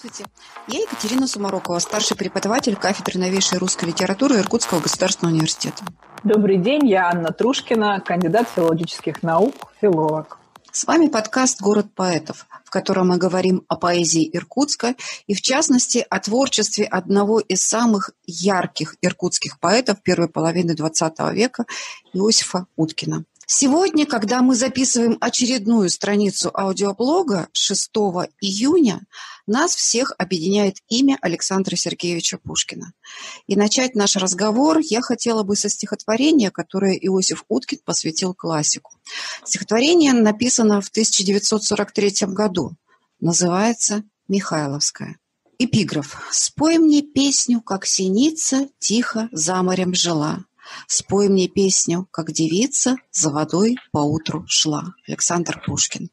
Здравствуйте. Я Екатерина Сумарокова, старший преподаватель кафедры новейшей русской литературы Иркутского государственного университета. Добрый день, я Анна Трушкина, кандидат филологических наук, филолог. С вами подкаст «Город поэтов», в котором мы говорим о поэзии Иркутска и, в частности, о творчестве одного из самых ярких иркутских поэтов первой половины XX века Иосифа Уткина. Сегодня, когда мы записываем очередную страницу аудиоблога 6 июня, нас всех объединяет имя Александра Сергеевича Пушкина. И начать наш разговор я хотела бы со стихотворения, которое Иосиф Уткин посвятил классику. Стихотворение написано в 1943 году. Называется «Михайловская». Эпиграф. «Спой мне песню, как синица тихо за морем жила». Спой мне песню, как девица за водой поутру шла. Александр Пушкин.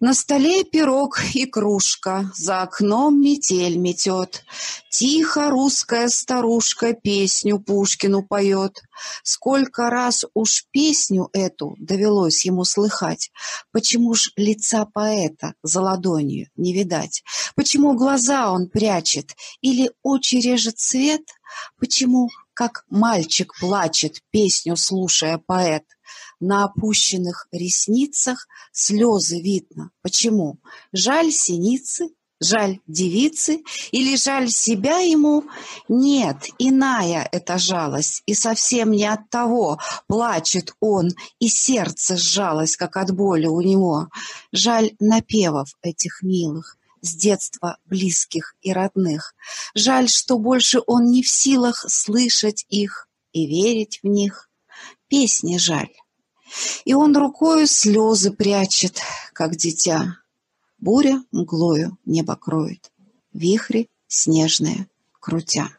На столе пирог и кружка, за окном метель метет. Тихо русская старушка песню Пушкину поет. Сколько раз уж песню эту довелось ему слыхать. Почему ж лица поэта за ладонью не видать? Почему глаза он прячет или очи режет цвет? Почему как мальчик плачет, песню слушая поэт. На опущенных ресницах слезы видно. Почему? Жаль синицы, жаль девицы или жаль себя ему? Нет, иная эта жалость, и совсем не от того плачет он, и сердце сжалось, как от боли у него. Жаль напевов этих милых, с детства близких и родных. Жаль, что больше он не в силах слышать их и верить в них. Песни жаль. И он рукою слезы прячет, как дитя. Буря мглою небо кроет, вихри снежные крутя.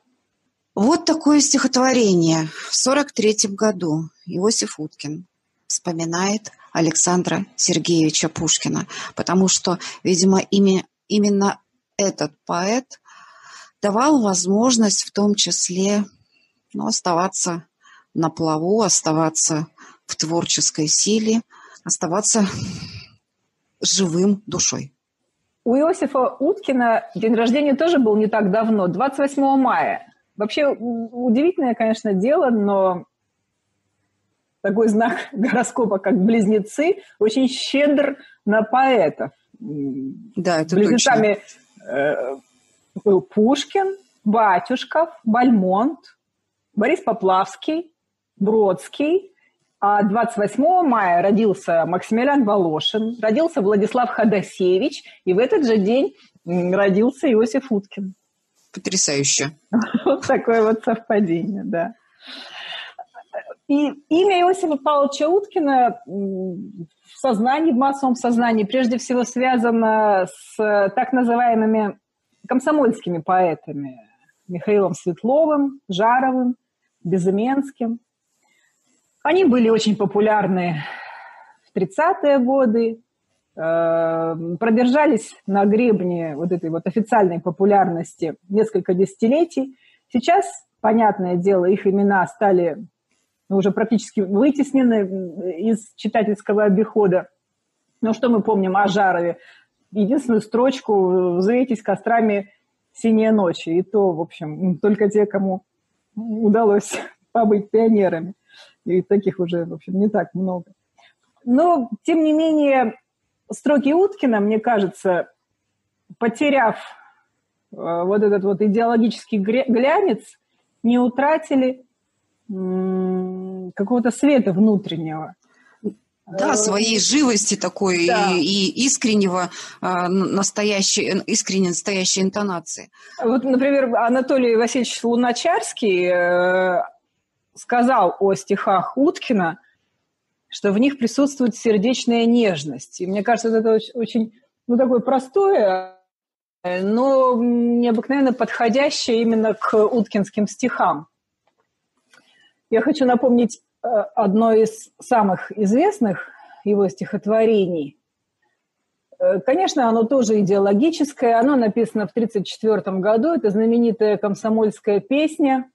Вот такое стихотворение в сорок третьем году Иосиф Уткин вспоминает Александра Сергеевича Пушкина, потому что, видимо, имя именно этот поэт давал возможность в том числе ну, оставаться на плаву, оставаться в творческой силе, оставаться живым душой. У Иосифа Уткина день рождения тоже был не так давно, 28 мая. Вообще удивительное, конечно, дело, но такой знак гороскопа, как близнецы, очень щедр на поэтов. Да, это Близнецами точно. был Пушкин, Батюшков, Бальмонт, Борис Поплавский, Бродский. А 28 мая родился Максимилиан Волошин, родился Владислав Ходосевич, и в этот же день родился Иосиф Уткин. Потрясающе. Вот такое вот совпадение, да. И имя Иосифа Павловича Уткина сознании, в массовом сознании прежде всего связано с так называемыми комсомольскими поэтами Михаилом Светловым, Жаровым, Безыменским. Они были очень популярны в 30-е годы, э, продержались на гребне вот этой вот официальной популярности несколько десятилетий. Сейчас, понятное дело, их имена стали уже практически вытеснены из читательского обихода. Но что мы помним о Жарове? Единственную строчку «Взвейтесь кострами синие ночи». И то, в общем, только те, кому удалось побыть пионерами. И таких уже, в общем, не так много. Но, тем не менее, строки Уткина, мне кажется, потеряв э, вот этот вот идеологический глянец, не утратили какого-то света внутреннего. Да, э, своей живости такой да. и, и искреннего а, настоящей, искренней настоящей интонации. Вот, например, Анатолий Васильевич Луначарский э, сказал о стихах Уткина, что в них присутствует сердечная нежность. И мне кажется, это очень, ну, такое простое, но необыкновенно подходящее именно к уткинским стихам. Я хочу напомнить э, одно из самых известных его стихотворений. Э, конечно, оно тоже идеологическое. Оно написано в 1934 году. Это знаменитая комсомольская песня.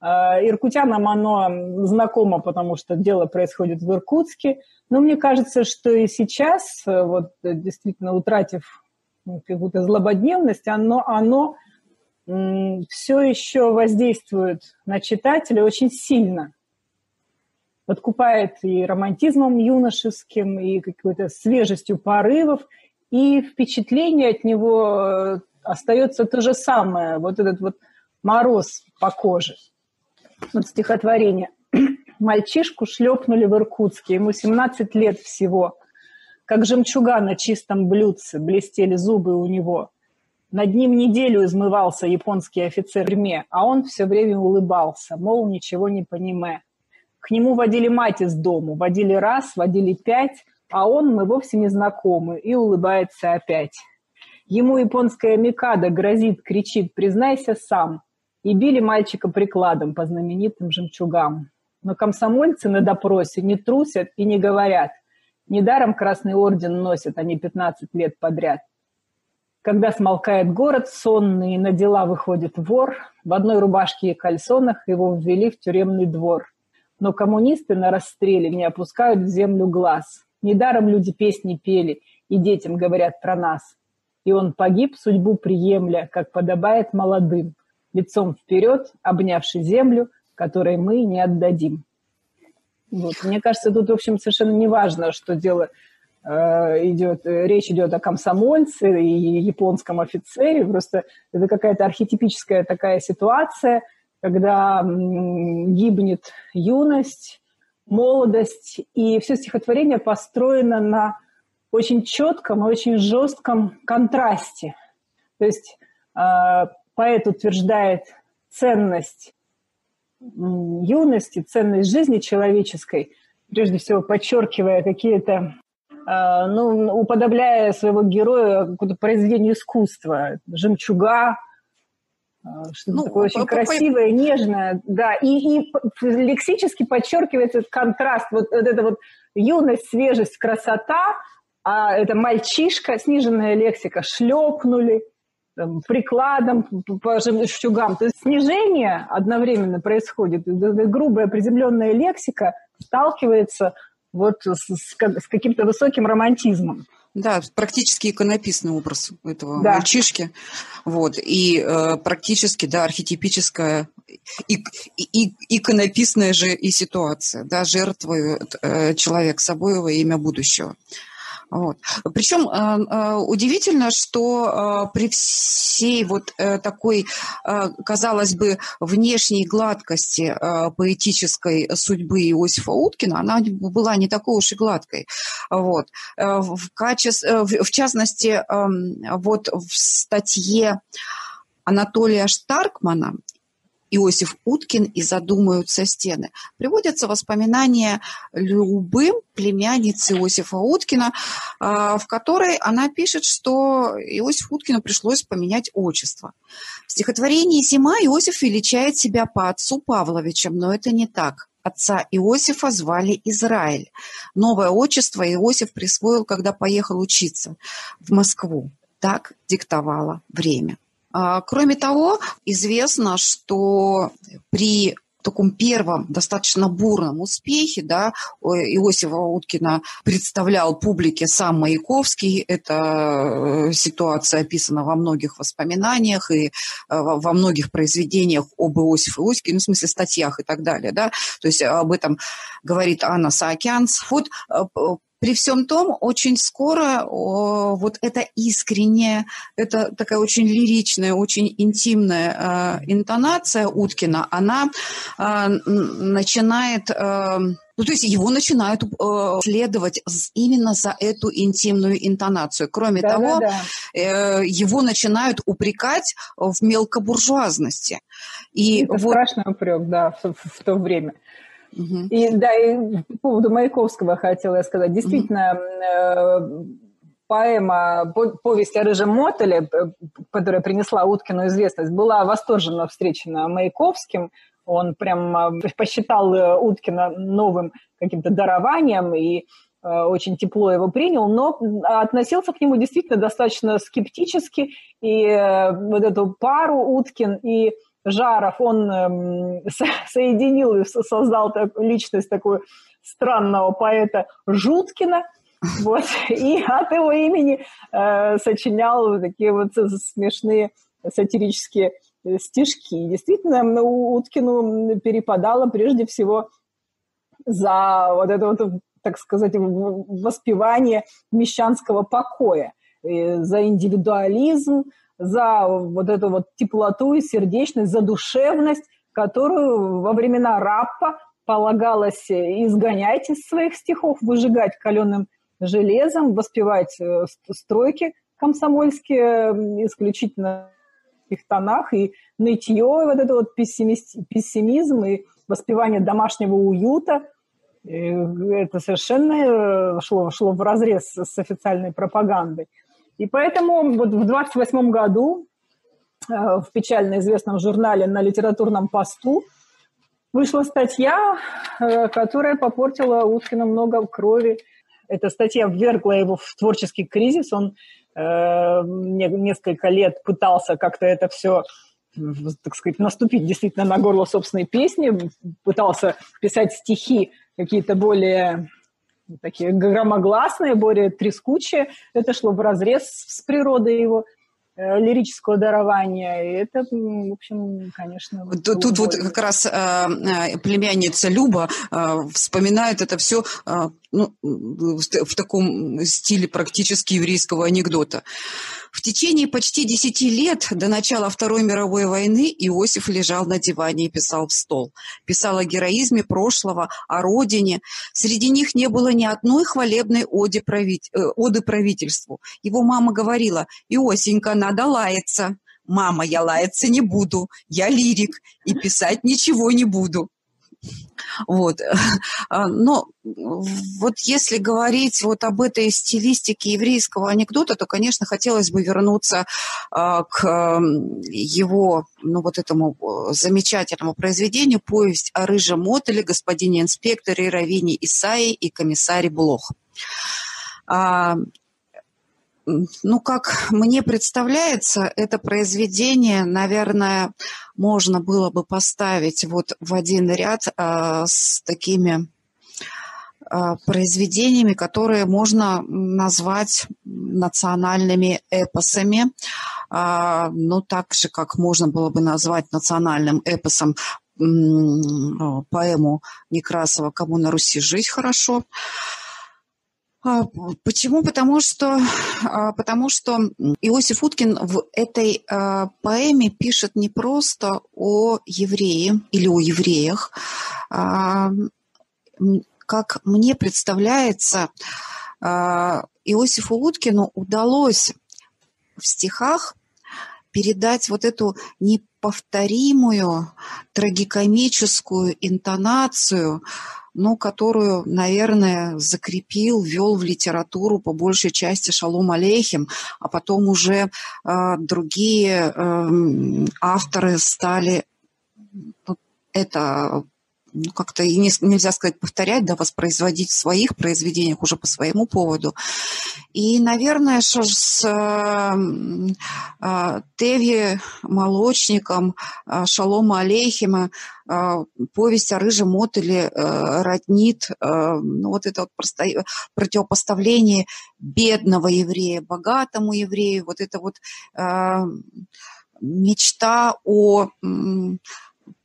Э, иркутянам оно знакомо, потому что дело происходит в Иркутске. Но мне кажется, что и сейчас, вот действительно утратив какую-то злободневность, оно, оно все еще воздействует на читателя очень сильно. Подкупает и романтизмом юношеским, и какой-то свежестью порывов, и впечатление от него э, остается то же самое, вот этот вот мороз по коже. Вот стихотворение. Мальчишку шлепнули в Иркутске, ему 17 лет всего. Как жемчуга на чистом блюдце блестели зубы у него. Над ним неделю измывался японский офицер тюрьме, а он все время улыбался, мол, ничего не понимая. К нему водили мать из дому, водили раз, водили пять, а он, мы вовсе не знакомы, и улыбается опять. Ему японская Микада грозит, кричит, признайся сам. И били мальчика прикладом по знаменитым жемчугам. Но комсомольцы на допросе не трусят и не говорят. Недаром Красный Орден носят они 15 лет подряд. Когда смолкает город сонный, на дела выходит вор, в одной рубашке и кальсонах его ввели в тюремный двор. Но коммунисты на расстреле не опускают в землю глаз. Недаром люди песни пели и детям говорят про нас. И он погиб, судьбу приемля, как подобает молодым, лицом вперед, обнявший землю, которой мы не отдадим. Вот. Мне кажется, тут, в общем, совершенно не важно, что дело Э, идет, э, речь идет о комсомольце и японском офицере, просто это какая-то архетипическая такая ситуация, когда гибнет юность, молодость, и все стихотворение построено на очень четком и очень жестком контрасте. То есть э, поэт утверждает ценность юности, ценность жизни человеческой, прежде всего подчеркивая какие-то Э, ну, уподобляя своего героя какому-то произведению искусства, жемчуга, э, что-то ну, такое очень по, красивое, по... нежное, да, и, и лексически подчеркивается этот контраст, вот, вот эта вот юность, свежесть, красота, а это мальчишка, сниженная лексика, шлепнули, там, прикладом по жемчугам. То есть снижение одновременно происходит, грубая приземленная лексика сталкивается вот с, с каким-то высоким романтизмом. Да, практически иконописный образ этого да. мальчишки. Вот. И э, практически, да, архетипическая и, и, иконописная же и ситуация. Да, жертвует э, человек собой во имя будущего. Вот. Причем э, э, удивительно, что э, при всей вот такой, казалось бы, внешней гладкости поэтической судьбы Иосифа Уткина, она была не такой уж и гладкой. Вот. В, качестве, в частности, эм, вот в статье Анатолия Штаркмана Иосиф Уткин и задумаются стены. Приводятся воспоминания любым племянницы Иосифа Уткина, а, в которой она пишет, что Иосифу Уткину пришлось поменять отчество. В стихотворении «Зима» Иосиф величает себя по отцу Павловичем, но это не так. Отца Иосифа звали Израиль. Новое отчество Иосиф присвоил, когда поехал учиться в Москву. Так диктовало время. А, кроме того, известно, что при таком первом достаточно бурном успехе, да, Иосифа Уткина представлял публике сам Маяковский. Эта э, ситуация описана во многих воспоминаниях и э, во многих произведениях об Иосифе Уткине, ну, в смысле статьях и так далее, да, то есть об этом говорит Анна Саакянц. Вот э, при всем том, очень скоро о, вот эта искренняя, это такая очень лиричная, очень интимная э, интонация Уткина, она э, начинает... Э, ну, то есть его начинают э, следовать именно за эту интимную интонацию. Кроме да, того, да, да. Э, его начинают упрекать в мелкобуржуазности. И Это вот... страшный упрек, да, в, в то время. Угу. И да, и по поводу Маяковского хотела я сказать. Действительно, угу. поэма «Повесть о рыжем мотеле», которая принесла Уткину известность, была восторженно встречена Маяковским. Он прям э, посчитал э, Уткина новым каким-то дарованием и очень тепло его принял, но относился к нему действительно достаточно скептически. И вот эту пару Уткин и Жаров, он эм, соединил и создал так, личность такую странного поэта Жуткина, Вот. И от его имени э, сочинял такие вот смешные сатирические э, стишки. Действительно, ну, Уткину перепадало прежде всего за вот это вот, так сказать, воспевание мещанского покоя, за индивидуализм, за вот эту вот теплоту и сердечность, за душевность, которую во времена Раппа полагалось изгонять из своих стихов, выжигать каленым железом, воспевать э, стройки комсомольские исключительно в их тонах, и нытье, вот это вот пессимизм и воспевание домашнего уюта, это совершенно э, шло, шло в разрез с официальной пропагандой. И поэтому вот в 28 году э, в печально известном журнале на литературном посту вышла статья, которая попортила Уткину много крови эта статья ввергла его в творческий кризис. Он э, несколько лет пытался как-то это все так сказать, наступить действительно на горло собственной песни, пытался писать стихи какие-то более такие громогласные, более трескучие. Это шло в разрез с природой его. Э, лирического дарования. И это, в общем, конечно... Тут, тут вот как раз э, э, племянница Люба э, вспоминает это все э, ну, в таком стиле практически еврейского анекдота. В течение почти десяти лет до начала Второй мировой войны Иосиф лежал на диване и писал в стол. Писал о героизме прошлого, о родине. Среди них не было ни одной хвалебной оды, править, э, оды правительству. Его мама говорила, Иосенька, надо лаяться. Мама, я лаяться не буду, я лирик и писать ничего не буду. Вот. А, но вот если говорить вот об этой стилистике еврейского анекдота, то, конечно, хотелось бы вернуться а, к его, ну, вот этому замечательному произведению «Повесть о рыжем мотеле, господине инспекторе Равине Исаи и комиссаре Блох». Ну, как мне представляется, это произведение, наверное, можно было бы поставить вот в один ряд а, с такими а, произведениями, которые можно назвать национальными эпосами, а, ну, так же, как можно было бы назвать национальным эпосом поэму Некрасова «Кому на Руси жить хорошо». А, почему? Потому что, а, потому что Иосиф Уткин в этой а, поэме пишет не просто о еврее или о евреях. Как мне представляется, Иосифу Уткину удалось в стихах передать вот эту неповторимую трагикомическую интонацию, ну, которую, наверное, закрепил, ввел в литературу по большей части Шалом Алейхим, а потом уже э, другие э, авторы стали ну, это ну, как-то не, нельзя сказать повторять, да, воспроизводить в своих произведениях уже по своему поводу. И, наверное, что с э, э, Теви Молочником, э, Шалома Алейхима, э, повесть о рыжем мотыле э, роднит э, ну, вот это вот просто, противопоставление бедного еврея богатому еврею, вот это вот э, мечта о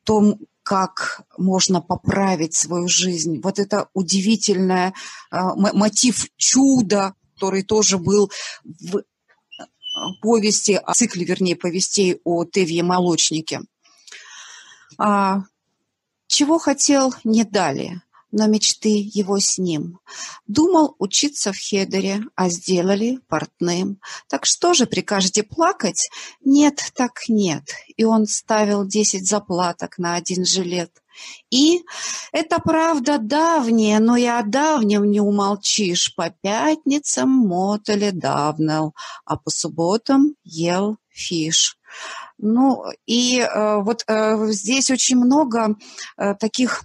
том, как можно поправить свою жизнь. Вот это удивительное э, мотив чуда, который тоже был в э, повести, о цикле, вернее, повестей о Тевье Молочнике. А, чего хотел, не дали но мечты его с ним. Думал учиться в Хедере, а сделали портным. Так что же прикажете плакать? Нет, так нет. И он ставил десять заплаток на один жилет. И это правда давняя, но и о давнем не умолчишь. По пятницам мотали давнел, а по субботам ел фиш. Ну, и э, вот э, здесь очень много э, таких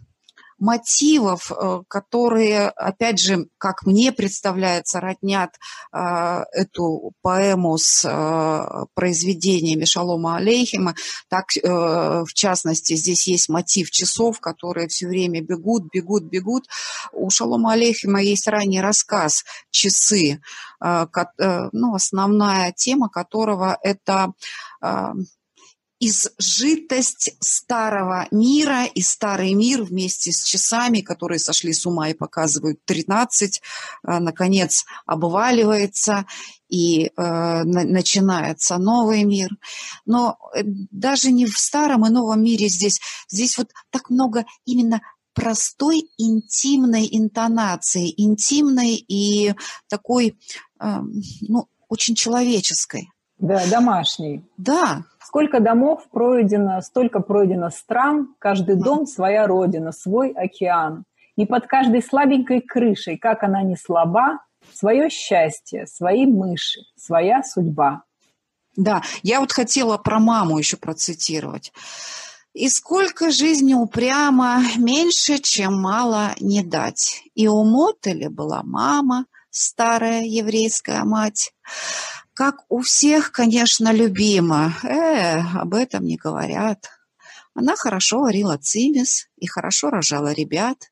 мотивов, э, которые, опять же, как мне представляется, роднят э, эту поэму с э, произведениями Шалома Алейхима. Так, в частности, здесь есть мотив часов, которые все время бегут, бегут, бегут. У Шалома Алейхима есть ранний рассказ «Часы», ну, основная тема которого – это изжитость старого мира, и старый мир вместе с часами, которые сошли с ума и показывают 13, э, наконец обваливается, и э, начинается новый мир. Но э, даже не в старом и новом мире здесь, здесь вот так много именно простой интимной интонации, интимной и такой, э, ну, очень человеческой. Да, домашней. Да, Сколько домов пройдено, столько пройдено стран, каждый дом своя родина, свой океан. И под каждой слабенькой крышей, как она не слаба, свое счастье, свои мыши, своя судьба. Да, я вот хотела про маму еще процитировать. И сколько жизни упрямо, меньше, чем мало не дать. И у Мотеля была мама, старая еврейская мать как у всех, конечно, любима. Э, об этом не говорят. Она хорошо варила цимис и хорошо рожала ребят.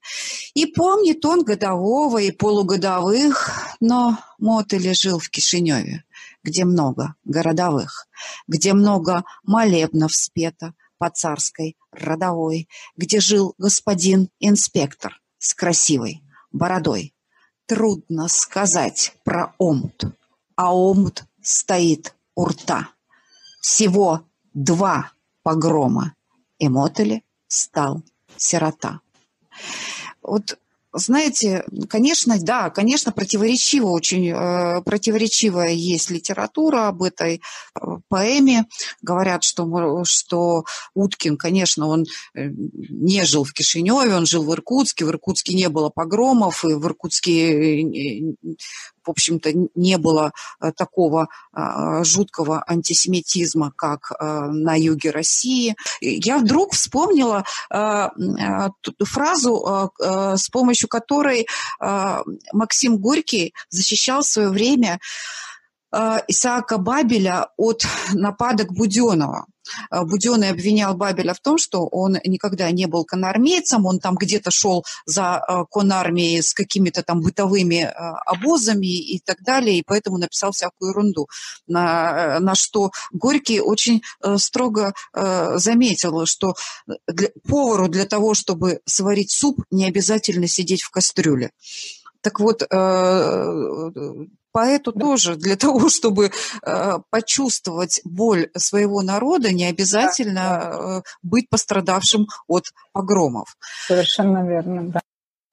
И помнит он годового и полугодовых, но Мотели жил в Кишиневе, где много городовых, где много молебнов спето по царской родовой, где жил господин инспектор с красивой бородой. Трудно сказать про омут, а омут стоит у рта. Всего два погрома, и Мотели стал сирота. Вот знаете, конечно, да, конечно, противоречиво очень, э, противоречивая есть литература об этой э, поэме. Говорят, что, что Уткин, конечно, он э, не жил в Кишиневе, он жил в Иркутске. В Иркутске не было погромов, и в Иркутске э, в общем-то, не было э, такого а, жуткого антисемитизма, как э, на юге России. Я вдруг вспомнила э, фразу, с помощью которой Максим Горький защищал в свое время Исаака Бабеля от нападок Буденова. Э, Буденный обвинял Бабеля в том, что он никогда не был конармейцем, он там где-то шел за э, конармией с какими-то там бытовыми э, обозами и так далее, и поэтому написал всякую ерунду. На, на что Горький очень строго заметил, что для, повару для того, чтобы сварить суп, не обязательно сидеть в кастрюле. Так вот, поэту тоже для того, чтобы э, почувствовать боль своего народа, не обязательно э, быть пострадавшим от погромов. Совершенно верно, да.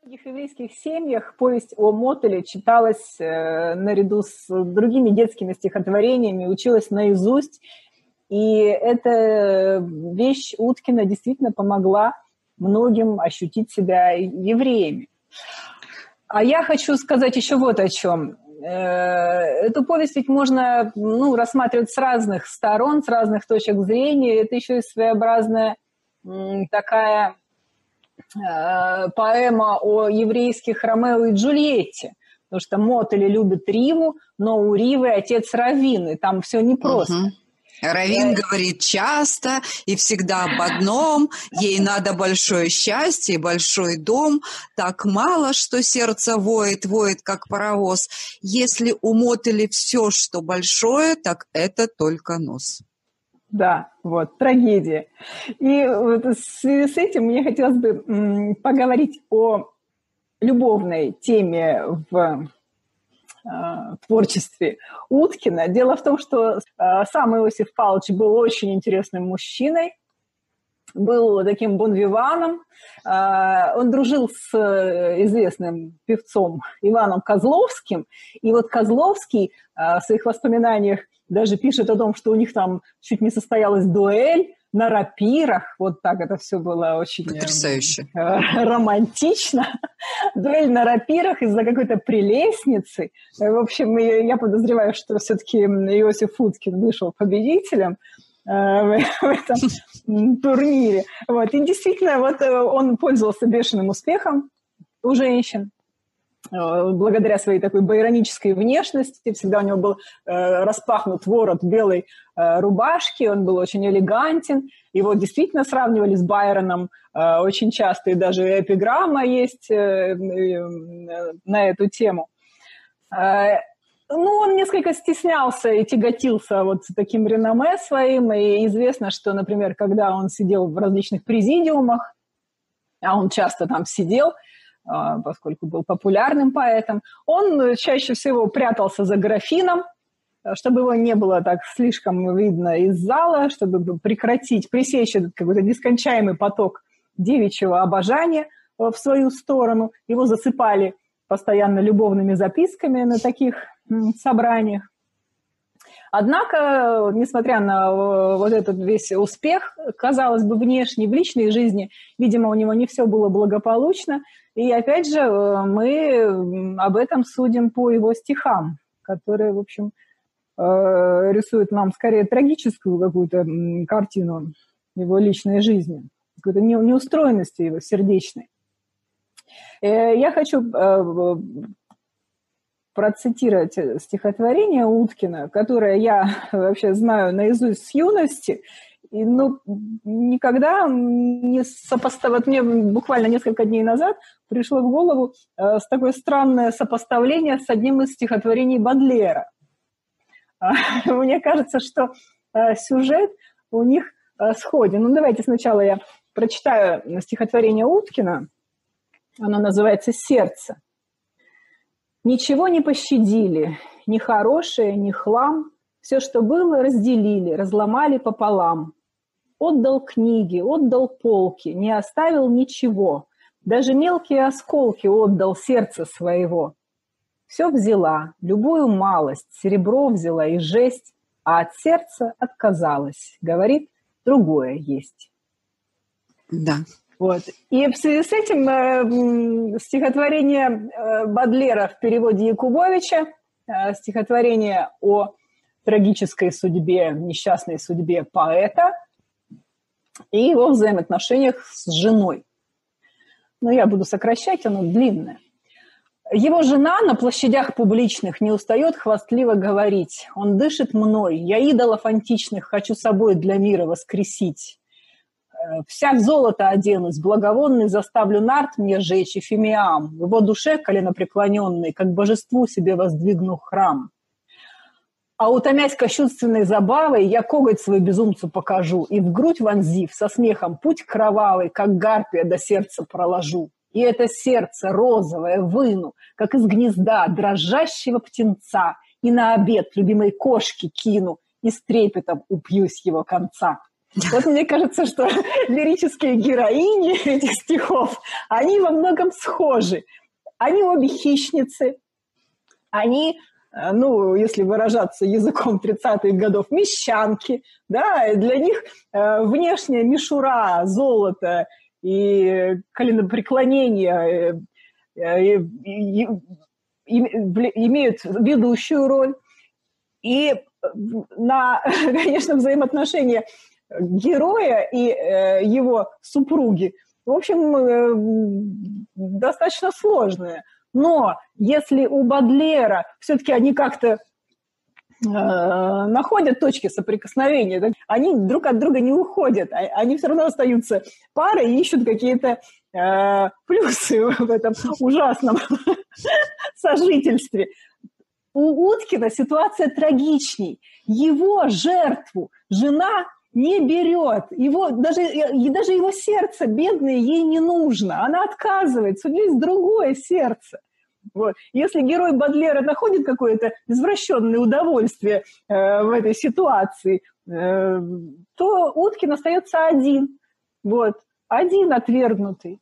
В многих еврейских семьях повесть о Мотеле читалась э, наряду с другими детскими стихотворениями, училась наизусть. И эта вещь Уткина действительно помогла многим ощутить себя евреями. А я хочу сказать еще вот о чем. Э, эту повесть ведь можно ну, рассматривать с разных сторон, с разных точек зрения. Это еще и своеобразная такая э, поэма о еврейских Ромео и Джульетте. Потому что Мотели любит Риву, но у Ривы отец Равин, и там все непросто. Угу. Равин да. говорит часто и всегда об одном. Ей надо большое счастье большой дом. Так мало, что сердце воет, воет, как паровоз. Если умотали все, что большое, так это только нос. Да, вот, трагедия. И вот в связи с этим мне хотелось бы поговорить о любовной теме в творчестве Уткина. Дело в том, что э, сам Иосиф Павлович был очень интересным мужчиной, был таким бонвиваном. Э, он дружил с известным певцом Иваном Козловским. И вот Козловский в своих воспоминаниях даже пишет о том, что у них там чуть не состоялась дуэль, на рапирах. Вот так это все было очень э, Потрясающе. романтично. Дуэль на рапирах из-за какой-то прелестницы. В общем, я подозреваю, что все-таки Иосиф Уткин вышел победителем. в этом турнире. Вот. И действительно, вот он пользовался бешеным успехом у женщин. Э, благодаря своей такой байронической внешности. Всегда у него был э, распахнут ворот белой э, рубашки, он был очень элегантен. Его действительно сравнивали с Байроном очень часто, и даже эпиграмма есть на эту тему. Ну, он несколько стеснялся и тяготился вот таким реноме своим, и известно, что, например, когда он сидел в различных президиумах, а он часто там сидел, поскольку был популярным поэтом, он чаще всего прятался за графином, чтобы его не было так слишком видно из зала, чтобы прекратить, пресечь этот какой-то нескончаемый поток девичьего обожания в свою сторону. Его засыпали постоянно любовными записками на таких собраниях. Однако, несмотря на э, вот этот весь успех, казалось бы, внешний, в личной жизни, видимо, у него не все было благополучно. И опять же, э, мы об этом судим по его стихам, которые, в общем, э, рисуют нам скорее трагическую какую-то картину его личной жизни, какой-то неустроенности его сердечной. Я хочу процитировать стихотворение Уткина, которое я вообще знаю наизусть с юности, и, ну, никогда не сопоставить. Мне буквально несколько дней назад пришло в голову э, такое странное сопоставление с одним из стихотворений Бадлера. А, мне кажется, что э, сюжет у них э, сходен. Ну, давайте сначала я прочитаю стихотворение Уткина. Оно называется «Сердце». Ничего не пощадили, ни хорошее, ни хлам. Все, что было, разделили, разломали пополам. Отдал книги, отдал полки, не оставил ничего. Даже мелкие осколки отдал сердце своего. Все взяла, любую малость, серебро взяла и жесть, а от сердца отказалась. Говорит, другое есть. Да, вот. И в связи с этим э, стихотворение э, Бадлера в переводе Якубовича, э, стихотворение о трагической судьбе, несчастной судьбе поэта и его взаимоотношениях с женой. Но я буду сокращать, оно длинное. Его жена на площадях публичных не устает хвастливо говорить. Он дышит мной, я идолов античных хочу собой для мира воскресить. Вся в золото оденусь, благовонный заставлю нарт мне жечь и фимиам, в его душе коленопреклоненный, как божеству себе воздвигну храм. А утомясь кощунственной забавой, я коготь свой безумцу покажу, и в грудь вонзив, со смехом путь кровавый, как гарпия до сердца проложу. И это сердце розовое выну, как из гнезда дрожащего птенца, и на обед любимой кошки кину, и с трепетом упьюсь его конца. Вот мне кажется, что лирические героини этих стихов, они во многом схожи. Они обе хищницы, они, э, ну, если выражаться языком 30-х годов, мещанки, да, и для них э, внешняя мишура, золото и коленопреклонение э, имеют ведущую роль. И на, конечно, взаимоотношения героя и э, его супруги, в общем, э, достаточно сложные. Но если у Бадлера все-таки они как-то э, находят точки соприкосновения, они друг от друга не уходят, а, они все равно остаются парой и ищут какие-то э, плюсы в этом ужасном сожительстве. У Уткина ситуация трагичней. Его жертву жена не берет. Его, даже, даже его сердце бедное ей не нужно. Она отказывается. У нее есть другое сердце. Вот. Если герой Бадлера находит какое-то извращенное удовольствие э, в этой ситуации, э, то Уткин остается один. Вот. Один отвергнутый.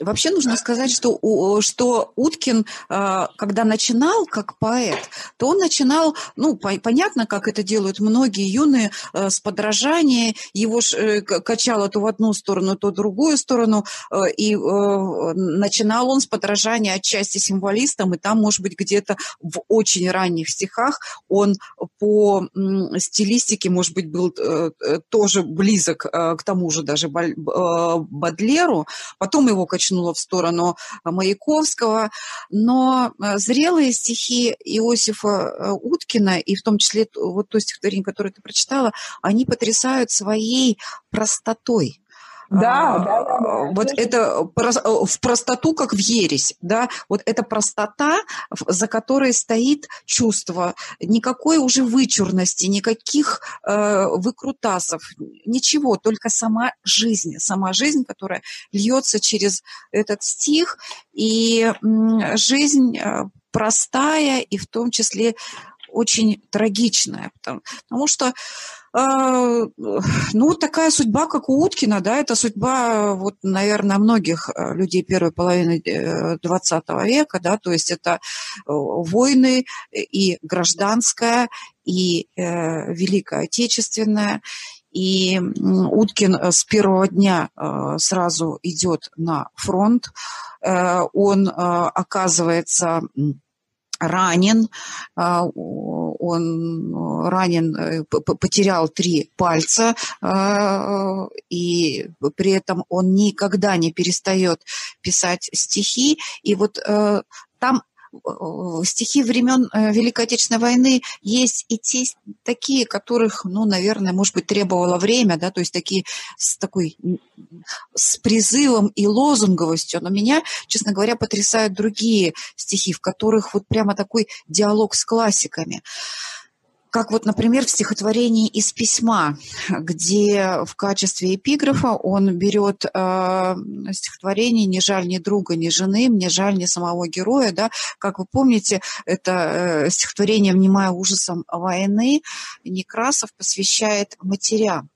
Вообще нужно сказать, что, что Уткин, э, когда начинал как поэт, то он начинал, ну, понятно, как это делают многие юные, э, с подражания, его э, качало то в одну сторону, то в другую сторону, и начинал он с подражания отчасти символистам, и там, может быть, где-то в очень ранних стихах он по стилистике, может быть, был тоже близок к тому же даже Бадлеру, потом его качало качнуло в сторону э, Маяковского, но э, зрелые стихи Иосифа э, Уткина, и в том числе вот то стихотворение, которое ты прочитала, они потрясают своей простотой. Да, а, да, да, да. Вот это в простоту, как в ересь, да, вот эта простота, за которой стоит чувство, никакой уже вычурности, никаких э, выкрутасов, ничего, только сама жизнь, сама жизнь, которая льется через этот стих, и жизнь э, простая, и в том числе очень трагичная, потому, потому что а, ну, такая судьба, как у Уткина, да, это судьба, вот, наверное, многих э, людей первой половины XX э, века, да, то есть это э, войны и гражданская, и э, Великая Отечественная, и Уткин с первого дня сразу идет на фронт, он оказывается ранен, а, он ранен, э, потерял три пальца, а, и при этом он никогда не перестает писать стихи. И вот э, там стихи времен э, Великой Отечественной войны есть и те такие, которых, ну, наверное, может быть, требовало время, да, то есть такие с такой с призывом и лозунговостью. Но меня, честно говоря, потрясают другие стихи, в которых вот прямо такой диалог с классиками как вот, например, в стихотворении из письма, где в качестве эпиграфа он берет э, стихотворение «Не жаль ни друга, ни жены, мне жаль ни самого героя». Да? Как вы помните, это э, стихотворение, внимая ужасом войны, Некрасов посвящает матерям.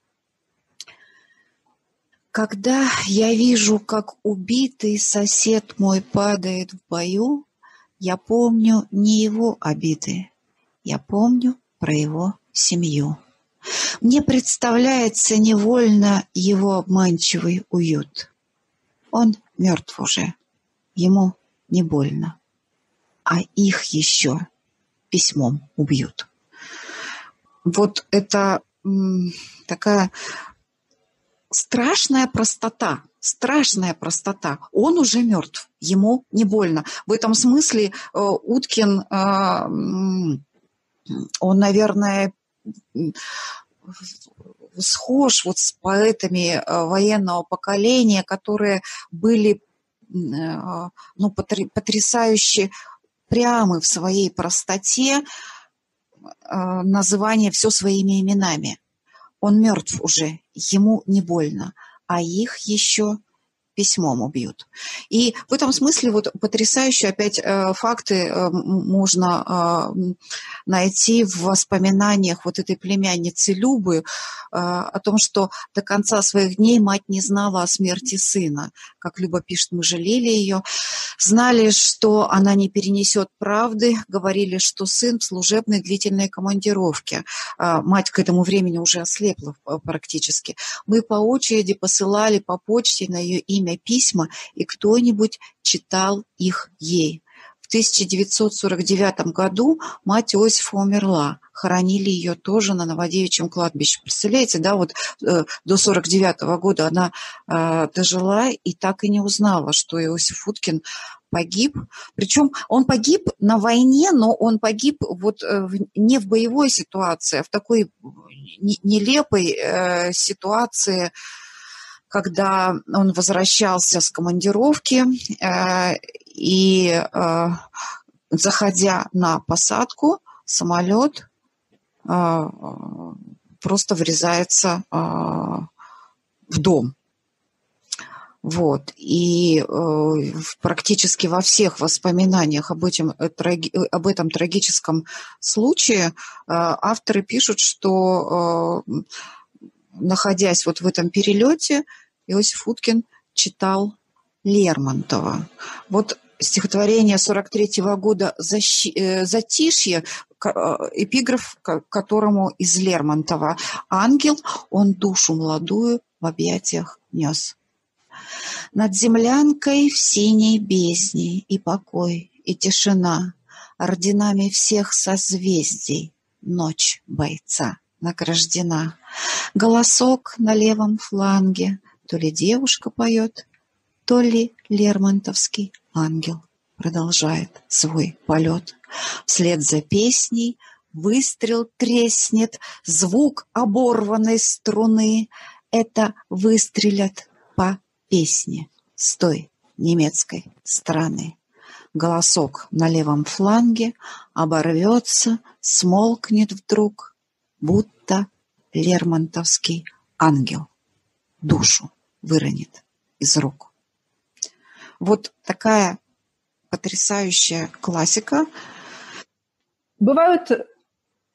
Когда я вижу, как убитый сосед мой падает в бою, я помню не его обиды, я помню про его семью. Мне представляется невольно его обманчивый уют. Он мертв уже, ему не больно, а их еще письмом убьют. Вот это такая страшная простота, страшная простота. Он уже мертв, ему не больно. В этом смысле э, Уткин э, он, наверное, схож вот с поэтами э, военного поколения, которые были э, ну, потрясающе прямы в своей простоте, э, называние все своими именами. Он мертв уже, ему не больно, а их еще письмом убьют. И в этом смысле вот потрясающие опять э, факты э, можно э, найти в воспоминаниях вот этой племянницы Любы о том, что до конца своих дней мать не знала о смерти сына. Как Люба пишет, мы жалели ее. Знали, что она не перенесет правды, говорили, что сын в служебной длительной командировке. Мать к этому времени уже ослепла практически. Мы по очереди посылали по почте на ее имя имя письма, и кто-нибудь читал их ей. В 1949 году мать Иосифа умерла. Хоронили ее тоже на Новодевичьем кладбище. Представляете, да, вот э, до 49 года она э, дожила и так и не узнала, что Иосиф Уткин погиб. Причем он погиб на войне, но он погиб вот э, не в боевой ситуации, а в такой нелепой э, ситуации, когда он возвращался с командировки э, и, э, заходя на посадку, самолет э, просто врезается э, в дом. Вот. И э, практически во всех воспоминаниях об, этим, э, траги, э, об этом трагическом случае э, авторы пишут, что э, находясь вот в этом перелете, Иосиф Уткин читал Лермонтова. Вот стихотворение 43-го года «Защи... Э, «Затишье», э, эпиграф которому из Лермонтова. «Ангел, он душу молодую в объятиях нес». Над землянкой в синей бездне и покой, и тишина, Орденами всех созвездий ночь бойца награждена. Голосок на левом фланге, то ли девушка поет, то ли Лермонтовский ангел продолжает свой полет. Вслед за песней выстрел треснет, звук оборванной струны. Это выстрелят по песне с той немецкой страны. Голосок на левом фланге оборвется, смолкнет вдруг, будто лермонтовский ангел душу выронит из рук. Вот такая потрясающая классика. Бывают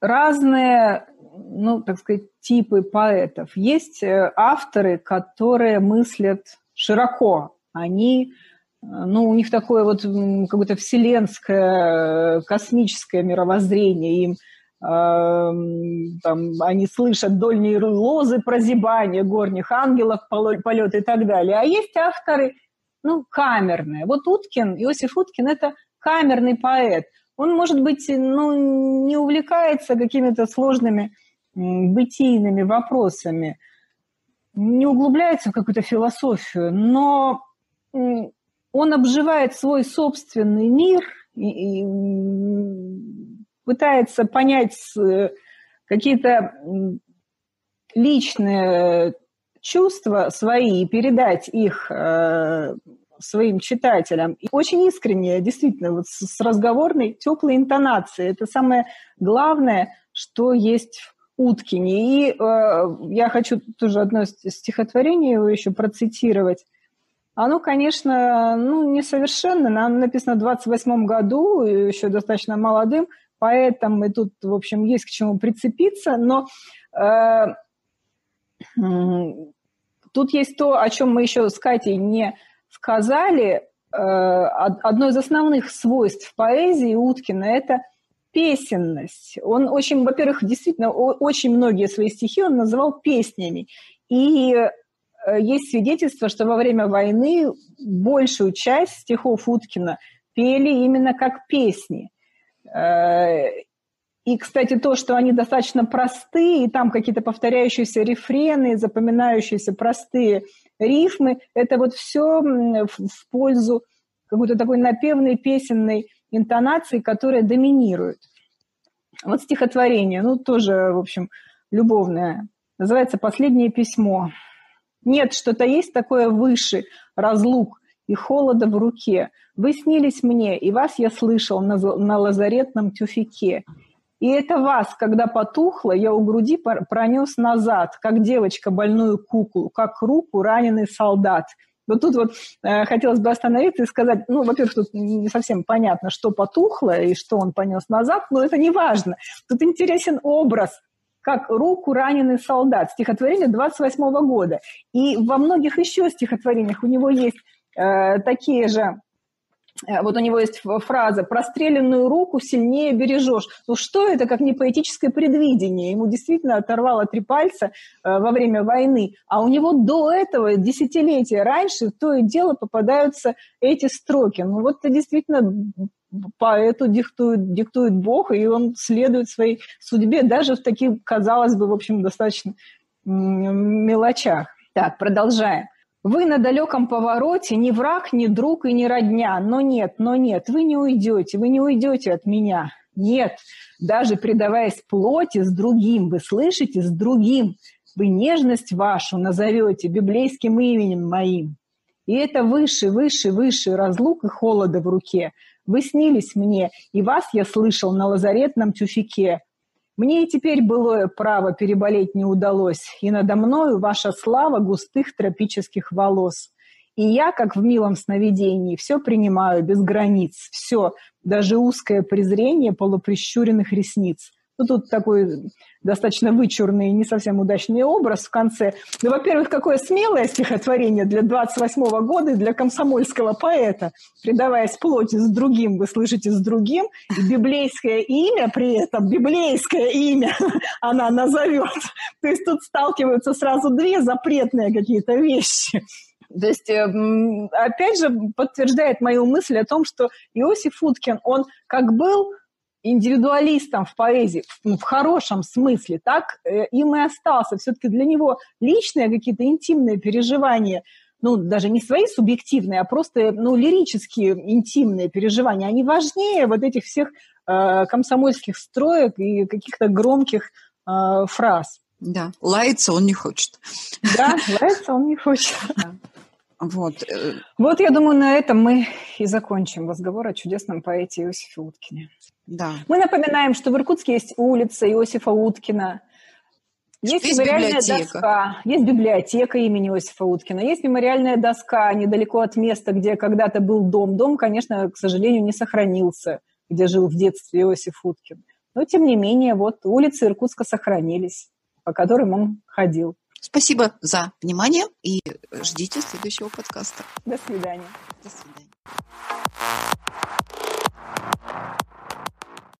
разные, ну, так сказать, типы поэтов. Есть э, авторы, которые мыслят широко. Они, э, ну, у них такое вот какое-то вселенское, космическое мировоззрение. Им там, они слышат дольние лозы прозябания горних ангелов, полет и так далее. А есть авторы, ну, камерные. Вот Уткин, Иосиф Уткин – это камерный поэт. Он, может быть, ну, не увлекается какими-то сложными бытийными вопросами, не углубляется в какую-то философию, но он обживает свой собственный мир и, и пытается понять э, какие-то личные чувства свои и передать их э, своим читателям. И очень искренне, действительно, вот с разговорной, теплой интонацией. Это самое главное, что есть в Уткине. И э, я хочу тоже одно стихотворение его еще процитировать. Оно, конечно, ну, несовершенно. Оно написано в 28 году, еще достаточно молодым поэтом, и тут, в общем, есть к чему прицепиться, но э, тут есть то, о чем мы еще с Катей не сказали. Э, одно из основных свойств поэзии Уткина – это песенность. Он очень, во-первых, действительно, очень многие свои стихи он называл песнями. И э, есть свидетельство, что во время войны большую часть стихов Уткина пели именно как песни. Э, и, кстати, то, что они достаточно простые, и там какие-то повторяющиеся рефрены, запоминающиеся простые рифмы, это вот все в пользу какой-то такой напевной песенной интонации, которая доминирует. Вот стихотворение, ну, тоже, в общем, любовное. Называется «Последнее письмо». Нет, что-то есть такое выше разлук и холода в руке – вы снились мне, и вас я слышал на, на лазаретном тюфике. И это вас, когда потухло, я у груди пронес назад, как девочка больную куклу, как руку раненый солдат. Вот тут вот э, хотелось бы остановиться и сказать, ну, во-первых, тут не совсем понятно, что потухло и что он понес назад, но это не важно. Тут интересен образ, как руку раненый солдат, стихотворение 28 -го года. И во многих еще стихотворениях у него есть такие же Э, вот у него есть фраза «простреленную руку сильнее бережешь». Ну что это, как не поэтическое предвидение? Ему действительно оторвало три пальца э, во время войны, а у него до этого, десятилетия раньше, то и дело попадаются эти строки. Ну вот это действительно поэту диктует, диктует Бог, и он следует своей судьбе даже в таких, казалось бы, в общем, достаточно мелочах. Так, продолжаем. Вы на далеком повороте ни враг, ни друг и ни родня. Но нет, но нет, вы не уйдете, вы не уйдете от меня. Нет, даже предаваясь плоти с другим, вы слышите, с другим, вы нежность вашу назовете библейским именем моим. И это выше, выше, выше разлук и холода в руке. Вы снились мне, и вас я слышал на лазаретном тюфике. Мне и теперь былое право переболеть не удалось, и надо мною ваша слава густых тропических волос. И я, как в милом сновидении, все принимаю без границ, все, даже узкое презрение полуприщуренных ресниц. Ну, тут такой достаточно вычурный и не совсем удачный образ в конце. Ну, во-первых, какое смелое стихотворение для 28-го года и для комсомольского поэта. Предаваясь плоти с другим, вы слышите с другим, и библейское имя при этом, библейское имя она назовет. То есть тут сталкиваются сразу две запретные какие-то вещи. То есть, эм, опять же, подтверждает мою мысль о том, что Иосиф Уткин, он как был индивидуалистом в поэзии, в, в хорошем смысле, так э, им и остался. Все-таки для него личные какие-то интимные переживания, ну, даже не свои субъективные, а просто, ну, лирические интимные переживания, они важнее вот этих всех э, комсомольских строек и каких-то громких э, фраз. Да, лаяться он не хочет. Да, лаяться он не хочет. Вот. Э, вот, я думаю, на этом мы и закончим разговор о чудесном поэте Иосифе Уткине. Да. Мы напоминаем, что в Иркутске есть улица Иосифа Уткина. Есть, есть мемориальная библиотека. доска, есть библиотека имени Иосифа Уткина, есть мемориальная доска недалеко от места, где когда-то был дом. Дом, конечно, к сожалению, не сохранился, где жил в детстве Иосиф Уткин. Но, тем не менее, вот улицы Иркутска сохранились, по которым он ходил. Спасибо за внимание и ждите следующего подкаста. До свидания. До свидания.